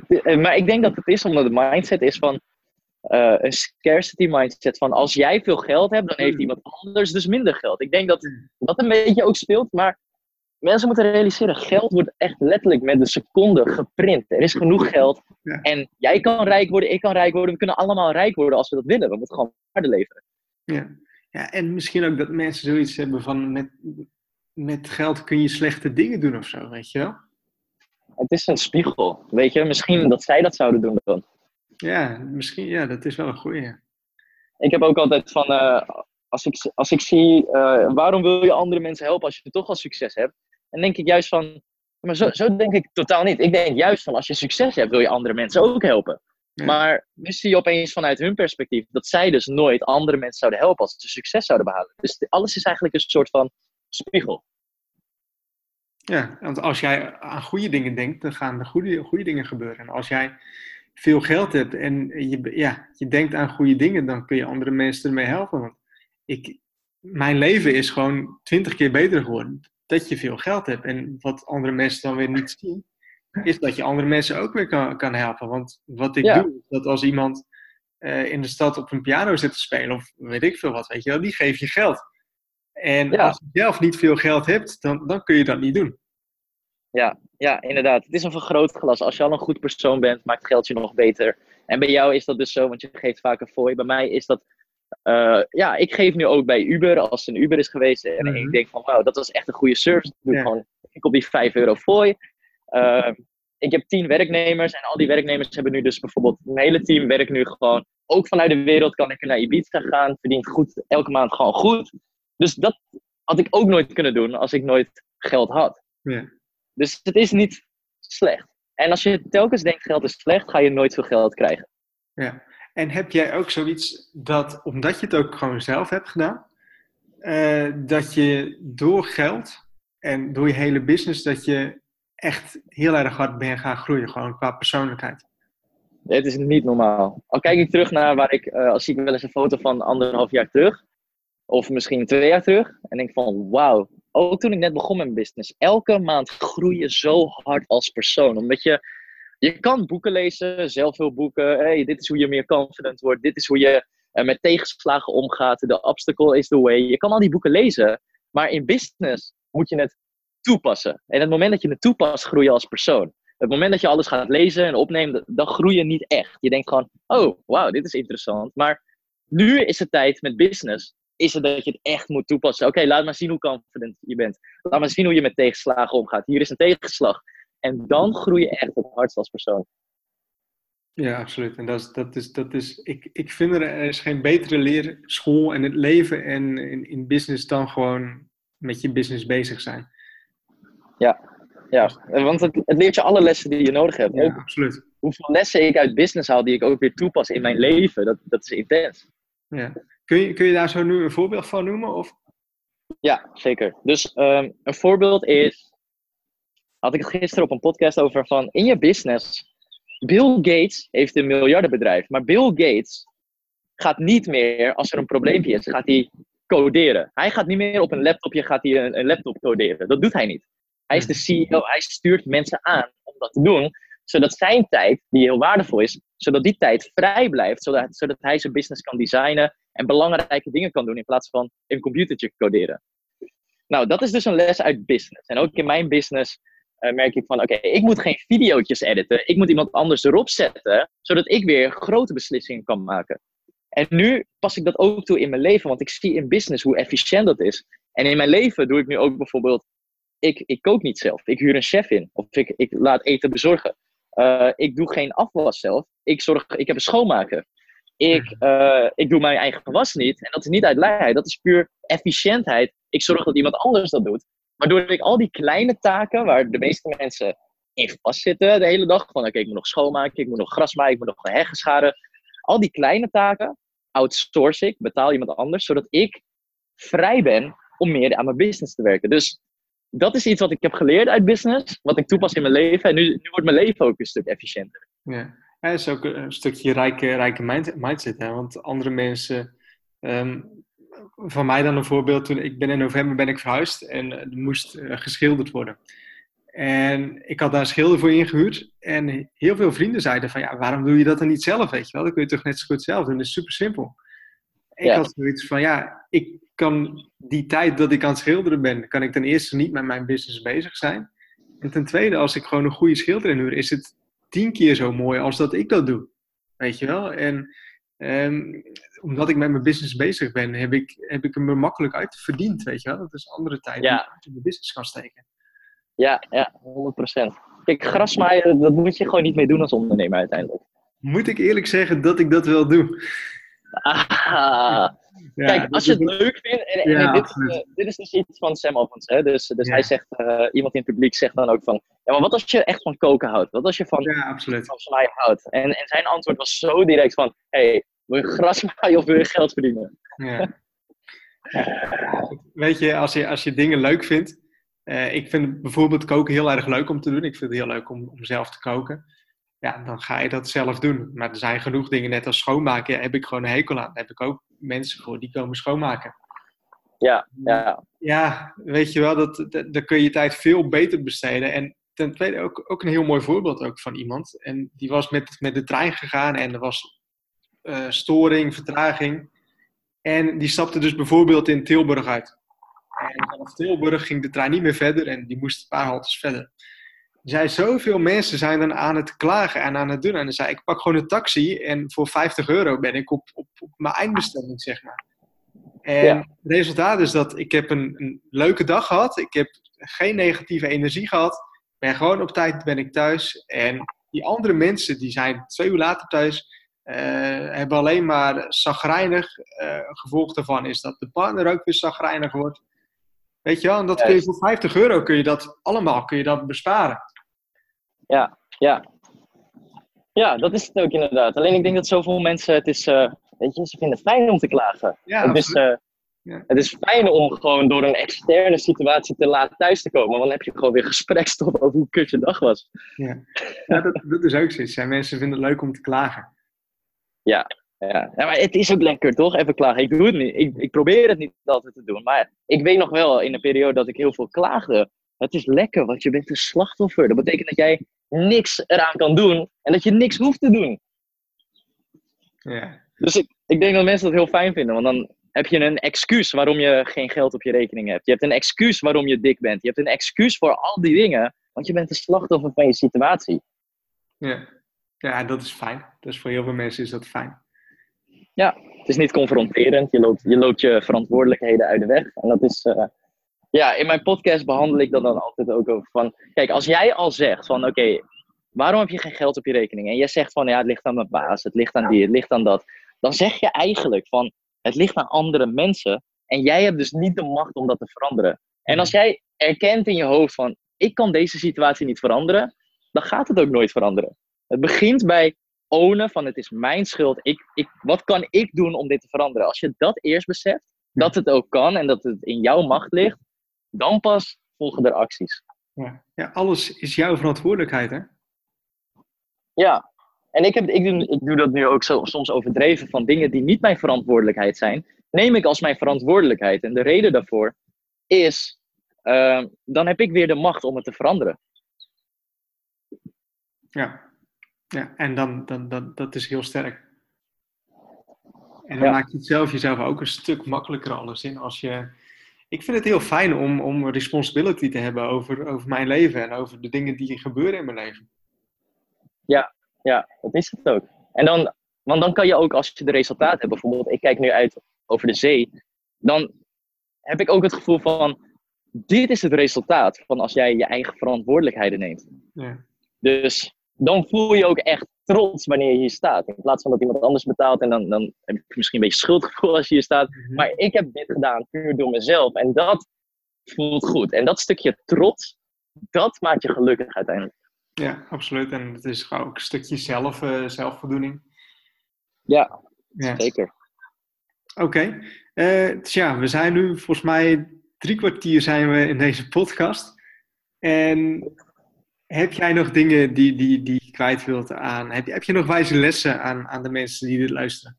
eh, maar ik denk dat het is omdat de mindset is van eh, een scarcity mindset. Van als jij veel geld hebt, dan heeft iemand anders dus minder geld. Ik denk dat dat een beetje ook speelt. Maar mensen moeten realiseren, geld wordt echt letterlijk met de seconde geprint. Er is genoeg geld. Ja. En jij kan rijk worden, ik kan rijk worden. We kunnen allemaal rijk worden als we dat willen. We moeten gewoon waarde leveren. Ja. ja, en misschien ook dat mensen zoiets hebben van met, met geld kun je slechte dingen doen of zo, weet je wel. Het is een spiegel. Weet je, misschien dat zij dat zouden doen dan. Ja, misschien, ja, dat is wel een goeie. ik heb ook altijd van, eh, als, ik, als ik zie, eh, waarom wil je andere mensen helpen als je toch al succes hebt? Dan denk ik juist van, maar zo, zo denk ik totaal niet. Ik denk juist van, als je succes hebt, wil je andere mensen ook helpen. Ja. Maar nu zie je opeens vanuit hun perspectief dat zij dus nooit andere mensen zouden helpen als ze succes zouden behalen. Dus alles is eigenlijk een soort van spiegel. Ja, want als jij aan goede dingen denkt, dan gaan er goede, goede dingen gebeuren. En als jij veel geld hebt en je, ja, je denkt aan goede dingen, dan kun je andere mensen ermee helpen. Want ik, mijn leven is gewoon twintig keer beter geworden dat je veel geld hebt. En wat andere mensen dan weer niet zien, is dat je andere mensen ook weer kan, kan helpen. Want wat ik doe, is dat als iemand eh, in de stad op een piano zit te spelen, of weet ik veel wat, weet je wel, die geef je geld. En als je zelf niet veel geld hebt, dan, dan kun je dat niet doen. Ja, ja, inderdaad. Het is een vergrootglas. Als je al een goed persoon bent, maakt geld je nog beter. En bij jou is dat dus zo, want je geeft vaak een fooi. Bij mij is dat uh, ja, ik geef nu ook bij Uber, als een Uber is geweest. En ik mhm. denk van, wauw, dat was echt een goede service. Ik gewoon, ik op die 5 euro fooi. Uh, ik heb 10 werknemers en al die werknemers hebben nu dus bijvoorbeeld, mijn hele team werkt nu gewoon, ook vanuit de wereld kan ik naar Ibiza gaan, verdient goed, elke maand gewoon goed. Dus dat had ik ook nooit kunnen doen als ik nooit geld had. Ja. Dus het is niet slecht. En als je telkens denkt geld is slecht, ga je nooit veel geld krijgen. Ja. En heb jij ook zoiets dat, omdat je het ook gewoon zelf hebt gedaan, uh, dat je door geld en door je hele business, dat je echt heel erg hard bent gaan groeien, gewoon qua persoonlijkheid? Het is niet normaal. Al kijk ik terug naar waar ik, uh, als zie ik wel eens een foto van anderhalf jaar terug, of misschien twee jaar terug, en denk van wauw, ook toen ik net begon met business, elke maand groei je zo hard als persoon, omdat je je kan boeken lezen, zelf veel boeken. Hey, dit is hoe je meer confident wordt. Dit is hoe je uh, met tegenslagen omgaat. The obstacle is the way. Je kan al die boeken lezen. Maar in business moet je het toepassen. En het moment dat je het toepast, groei je als persoon. Het moment dat je alles gaat lezen en opneemt, dan groei je niet echt. Je denkt gewoon, oh, wauw, dit is interessant. Maar nu is het tijd met business. Is het dat je het echt moet toepassen. Oké, laat maar zien hoe confident je bent. Laat maar zien hoe je met tegenslagen omgaat. Hier is een tegenslag. En dan groei je echt het hardst als persoon. Ja, absoluut. En dat is, dat is, dat is ik, ik vind er, er is geen betere leerschool in het leven en in, in business dan gewoon met je business bezig zijn. Ja, ja. want het, het leert je alle lessen die je nodig hebt. Ja, absoluut. Hoeveel lessen ik uit business haal die ik ook weer toepas in mijn leven, dat, dat is intens. Ja. Kun, je, kun je daar zo nu een voorbeeld van noemen? Of? Ja, zeker. Dus um, een voorbeeld is had ik het gisteren op een podcast over van in je business. Bill Gates heeft een miljardenbedrijf, maar Bill Gates gaat niet meer, als er een probleempje is, gaat hij coderen. Hij gaat niet meer op een laptopje gaat hij een, een laptop coderen. Dat doet hij niet. Hij is de CEO, hij stuurt mensen aan om dat te doen, zodat zijn tijd, die heel waardevol is, zodat die tijd vrij blijft, zodat, zodat hij zijn business kan designen en belangrijke dingen kan doen in plaats van een computertje coderen. Nou, dat is dus een les uit business. En ook in mijn business uh, merk ik van, oké, ik moet geen video's editen. Ik moet iemand anders erop zetten, zodat ik weer grote beslissingen kan maken. En nu pas ik dat ook toe in mijn leven, want ik zie in business hoe efficiënt dat is. En in mijn leven doe ik nu ook bijvoorbeeld, ik, ik kook niet zelf. Ik huur een chef in. Of ik, ik laat eten bezorgen. Uh, ik doe geen afwas zelf. Ik, zorg, ik heb een schoonmaker. Ik, uh, ik doe mijn eigen was niet. En dat is niet uit luiheid. Dat is puur efficiëntheid. Ik zorg dat iemand anders dat doet. Waardoor ik al die kleine taken, waar de meeste mensen in vastzitten de hele dag, van oké, ik moet nog schoonmaken, ik moet nog gras maaien, ik moet nog heggen scharen. Al die kleine taken outsource ik, betaal iemand anders, zodat ik vrij ben om meer aan mijn business te werken. Dus dat is iets wat ik heb geleerd uit business, wat ik toepas in mijn leven. En nu, nu wordt mijn leven ook een stuk efficiënter. Ja, dat is ook een stukje rijke, rijke mindset. Hè? Want andere mensen ehm, van mij dan een voorbeeld. Toen, ik ben in november ben ik verhuisd en er moest uh, geschilderd worden. En ik had daar een schilder voor ingehuurd. En heel veel vrienden zeiden van, ja, waarom doe je dat dan niet zelf, weet je wel? Dan kun je toch net zo goed zelf doen. Dat is super simpel. Ik had zoiets van, ja, ik kan die tijd dat ik aan het schilderen ben, kan ik ten eerste niet met mijn business bezig zijn. En ten tweede, als ik gewoon een goede schilder inhuur, is het tien keer zo mooi als dat ik dat doe. Weet je wel? En Um, omdat ik met mijn business bezig ben, heb ik, heb ik hem er makkelijk uit verdiend, weet je wel. Dat is andere tijd ja. die ik in de business kan steken. Ja, ja, 100%. Kijk, grasmaaien, dat moet je gewoon niet mee doen als ondernemer uiteindelijk. Moet ik eerlijk zeggen dat ik dat wel doe. Ah, Kijk, als je het leuk vindt, en, en dit, is, uh, dit, is, dus iets van Sam Ovens, hè? dus, dus hij zegt, uh, iemand in het publiek zegt dan ook van, ja, maar wat als je echt van koken houdt? Wat als je van, van zwaaien houdt? En, en zijn antwoord was zo direct van, hey, wil je gras maaien of wil je geld verdienen? Ja. Weet je als, je, als je dingen leuk vindt, Eh, ik vind bijvoorbeeld koken heel erg leuk om te doen. Ik vind het heel leuk om, om zelf te koken. Ja, dan ga je dat zelf doen. Maar er zijn genoeg dingen, net als schoonmaken, ja, heb ik gewoon een hekel aan. Daar heb ik ook mensen voor die komen schoonmaken. Ja, ja. Ja, weet je wel, dat, dat, dan kun je je tijd veel beter besteden. En ten tweede ook, ook een heel mooi voorbeeld ook van iemand. En die was met, met de trein gegaan en er was uh, storing, vertraging. En die stapte dus bijvoorbeeld in Tilburg uit. En vanaf Tilburg ging de trein niet meer verder en die moest een paar haltes verder. Zijn zoveel mensen zijn dan aan het klagen en aan het doen. En dan zei ik pak gewoon een taxi en voor 50 euro ben ik op, op, op mijn eindbestemming, zeg maar. En het resultaat is dat ik heb een, een leuke dag gehad. Ik heb geen negatieve energie gehad. Ben gewoon op tijd ben ik thuis. En die andere mensen die zijn twee uur later thuis. Uh, hebben alleen maar zagrijnig. Uh, gevolg daarvan is dat de partner ook weer zagrijnig wordt. Weet je wel, en dat kun je voor 50 euro kun je dat allemaal kun je dat besparen. Ja, ja. Ja, dat is het ook inderdaad. Alleen ik denk dat zoveel mensen het is, uh, weet je, ze vinden het fijn om te klagen. Ja, het, is, uh, ja. het is fijn om gewoon door een externe situatie te laat thuis te komen. Want dan heb je gewoon weer gesprekstof over hoe kut je dag was. Ja, ja dat, dat is ook zoiets. Mensen vinden het leuk om te klagen. Ja, ja. ja, maar het is ook lekker, toch? Even klagen. Ik doe het niet. Ik, ik probeer het niet altijd te doen. Maar ik weet nog wel in een periode dat ik heel veel klaagde. Het is lekker, want je bent een slachtoffer. Dat betekent dat jij niks eraan kan doen en dat je niks hoeft te doen. Ja. Dus ik, ik denk dat mensen dat heel fijn vinden, want dan heb je een excuus waarom je geen geld op je rekening hebt. Je hebt een excuus waarom je dik bent. Je hebt een excuus voor al die dingen, want je bent een slachtoffer van je situatie. Ja, ja dat is fijn. Dus voor heel veel mensen is dat fijn. Ja, het is niet confronterend. Je loopt je, loopt je verantwoordelijkheden uit de weg. En dat is, uh, ja, in mijn podcast behandel ik dat dan altijd ook over van, kijk, als jij al zegt van, oké, waarom heb je geen geld op je rekening? En jij zegt van, ja, het ligt aan mijn baas, het ligt aan die, het ligt aan dat. Dan zeg je eigenlijk van, het ligt aan andere mensen en jij hebt dus niet de macht om dat te veranderen. En als jij erkent in je hoofd van, ik kan deze situatie niet veranderen, dan gaat het ook nooit veranderen. Het begint bij ownen van het is mijn schuld. Ik, ik, wat kan ik doen om dit te veranderen? Als je dat eerst beseft, dat het ook kan en dat het in jouw macht ligt, dan pas volgen er acties. Ja, ja alles is jouw verantwoordelijkheid, hè? Ja, en ik, heb, ik, doe, ik doe dat nu ook zo, soms overdreven van dingen die niet mijn verantwoordelijkheid zijn. Neem ik als mijn verantwoordelijkheid. En de reden daarvoor is, uh, dan heb ik weer de macht om het te veranderen. Ja, ja en dan, dan, dan, dat is heel sterk. En dan maak je het zelf jezelf ook een stuk makkelijker alles in als je ik vind het heel fijn om, om responsibility te hebben over, over mijn leven en over de dingen die gebeuren in mijn leven. Ja, ja, dat is het ook. En dan, want dan kan je ook, als je de resultaten hebt, bijvoorbeeld, ik kijk nu uit over de zee, dan heb ik ook het gevoel van, dit is het resultaat van als jij je eigen verantwoordelijkheden neemt. Ja. Dus dan voel je ook echt trots wanneer je hier staat. In plaats van dat iemand anders betaalt en dan, dan heb je misschien een beetje schuldgevoel als je hier staat. Mhm. Maar ik heb dit gedaan puur door mezelf. En dat voelt goed. En dat stukje trots, dat maakt je gelukkig uiteindelijk. Ja, absoluut. En het is ook een stukje zelf, uh, zelfvoldoening. Ja, zeker. Oké. Okay. Uh, dus ja, we zijn nu volgens mij drie kwartier zijn we in deze podcast. En heb jij nog dingen die, die, die je kwijt wilt aan? Heb je, heb je nog wijze lessen aan, aan de mensen die dit luisteren?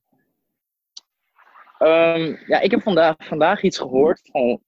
Um, ja, ik heb vandaag, vandaag iets gehoord van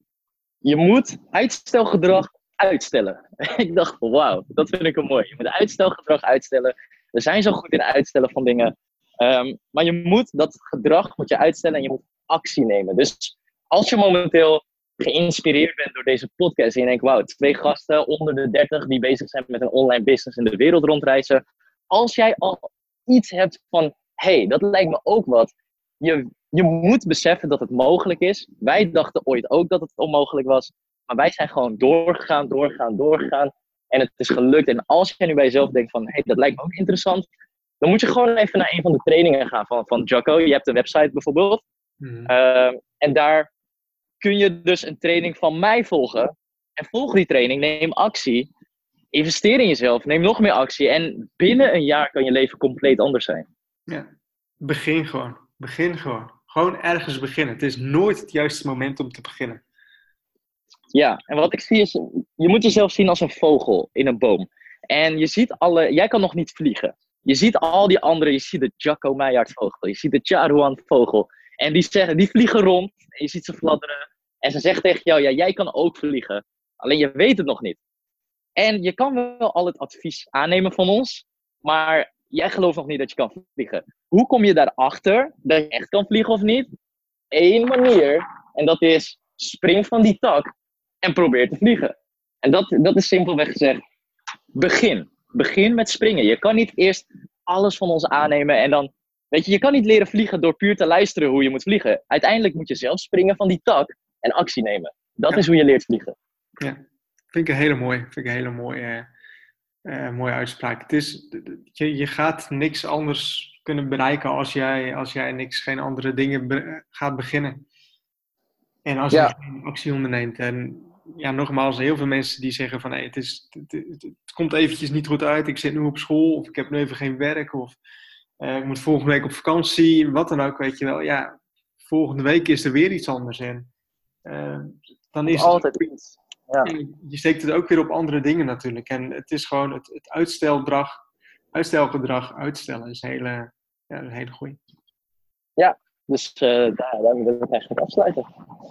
je moet uitstelgedrag uitstellen. ik dacht, wauw, dat vind ik een mooi. Je moet uitstelgedrag uitstellen. We zijn zo goed in uitstellen van dingen. Um, maar je moet dat gedrag moet je uitstellen en je moet actie nemen. Dus als je momenteel geïnspireerd bent door deze podcast en je denkt, wauw, twee gasten onder de 30 die bezig zijn met een online business in de wereld rondreizen. Als jij al iets hebt van, hey, dat lijkt me ook wat. Je, je moet beseffen dat het mogelijk is. Wij dachten ooit ook dat het onmogelijk was. Maar wij zijn gewoon doorgegaan, doorgegaan, doorgegaan. En het is gelukt. En als jij nu bij jezelf denkt van, hey, dat lijkt me ook interessant. Dan moet je gewoon even naar een van de trainingen gaan van, van Jocko. Je hebt een website bijvoorbeeld. Mm. en daar kun je dus een training van mij volgen. En volg die training, neem actie. Investeer in jezelf, neem nog meer actie. En binnen een jaar kan je leven compleet anders zijn. Ja, begin gewoon. Begin gewoon. Gewoon ergens beginnen. Het is nooit het juiste moment om te beginnen. Ja, en wat ik zie is, je moet jezelf zien als een vogel in een boom. En je ziet alle, jij kan nog niet vliegen. Je ziet al die anderen, je ziet de Jacco Meijer vogel, je ziet de Charuan vogel. En die, zeggen, die vliegen rond en je ziet ze fladderen. En ze zeggen tegen jou, ja, jij kan ook vliegen. Alleen je weet het nog niet. En je kan wel al het advies aannemen van ons, maar jij gelooft nog niet dat je kan vliegen. Hoe kom je daarachter dat je echt kan vliegen of niet? Eén manier, en dat is spring van die tak en probeer te vliegen. En dat, dat is simpelweg gezegd, begin. Begin met springen. Je kan niet eerst alles van ons aannemen en dan, weet je, je kan niet leren vliegen door puur te luisteren hoe je moet vliegen. Uiteindelijk moet je zelf springen van die tak en actie nemen. Dat is hoe je leert vliegen. Ja, vind ik een hele mooie, vind ik een hele mooie, uh, mooie uitspraak. Het is, je, je gaat niks anders kunnen bereiken als jij, als jij niks, geen andere dingen gaat beginnen. En als je geen actie onderneemt. En ja, nogmaals, heel veel mensen die zeggen van hey, het, is, het, het, komt eventjes niet goed uit. Ik zit nu op school of ik heb nu even geen werk of uh, ik moet volgende week op vakantie. Wat dan ook, weet je wel. Ja, volgende week is er weer iets anders. En uh, dan is altijd iets. Ja. Je steekt het ook weer op andere dingen natuurlijk. En het is gewoon het, het uitstelgedrag, uitstelgedrag uitstellen is een hele, ja, een hele goede. Ja, dus uh, daar, daar we het eigenlijk afsluiten.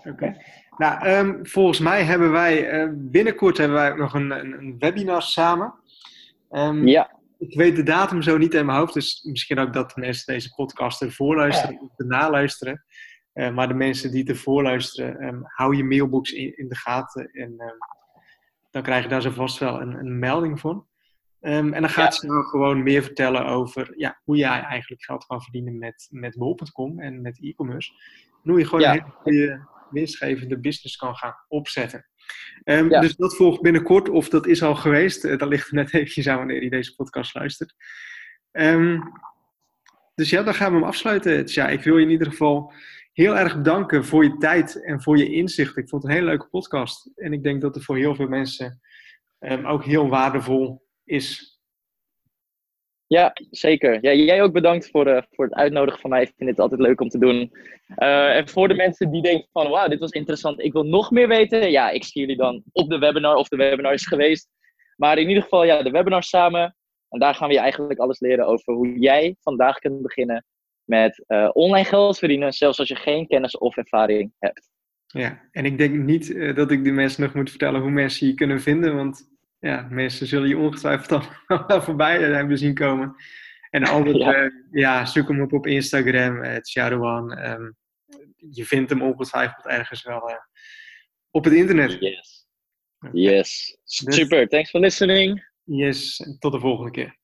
Oké. Nou, um, volgens mij hebben wij uh, binnenkort hebben wij nog een, een, een webinar samen. Um, ja. Ik weet de datum zo niet in mijn hoofd, dus misschien ook dat mensen deze podcast ervoor luisteren ja. of erna luisteren. Uh, maar de mensen die ervoor luisteren, um, hou je mailbox in, in de gaten en dan krijg je daar zo vast wel een, een melding van. Um, en dan gaat ja. ze nou gewoon meer vertellen over ja, hoe jij eigenlijk geld kan verdienen met, met bol.com en met e-commerce. En hoe je gewoon ja. een hele goede winstgevende business kan gaan opzetten. Um, ja. Dus dat volgt binnenkort, of dat is al geweest. Uh, dat ligt er net eventjes aan wanneer je deze podcast luistert. Um, dus ja, dan gaan we hem afsluiten. Dus ja, ik wil je in ieder geval heel erg bedanken voor je tijd en voor je inzicht. Ik vond het een hele leuke podcast. En ik denk dat het voor heel veel mensen ook heel waardevol is. Ja, zeker. Ja, jij ook bedankt voor, uh, voor het uitnodigen van mij. Ik vind het altijd leuk om te doen. Uh, en voor de mensen die denken van, wauw, dit was interessant. Ik wil nog meer weten. Ja, ik zie jullie dan op de webinar of de webinar is geweest. Maar in ieder geval, ja, de webinar samen. En daar gaan we je eigenlijk alles leren over hoe jij vandaag kunt beginnen met uh, online geld verdienen. Zelfs als je geen kennis of ervaring hebt. Ja, en ik denk niet dat ik de mensen nog moet vertellen hoe mensen je kunnen vinden. Want ja, mensen zullen je ongetwijfeld al voorbij hebben zien komen. En altijd, ja. Uh, ja, zoek hem op op Instagram, het Shadowan. Um, je vindt hem ongetwijfeld ergens wel uh, op het internet. Yes. Yes. Super. Thanks for listening. Yes. Tot de volgende keer.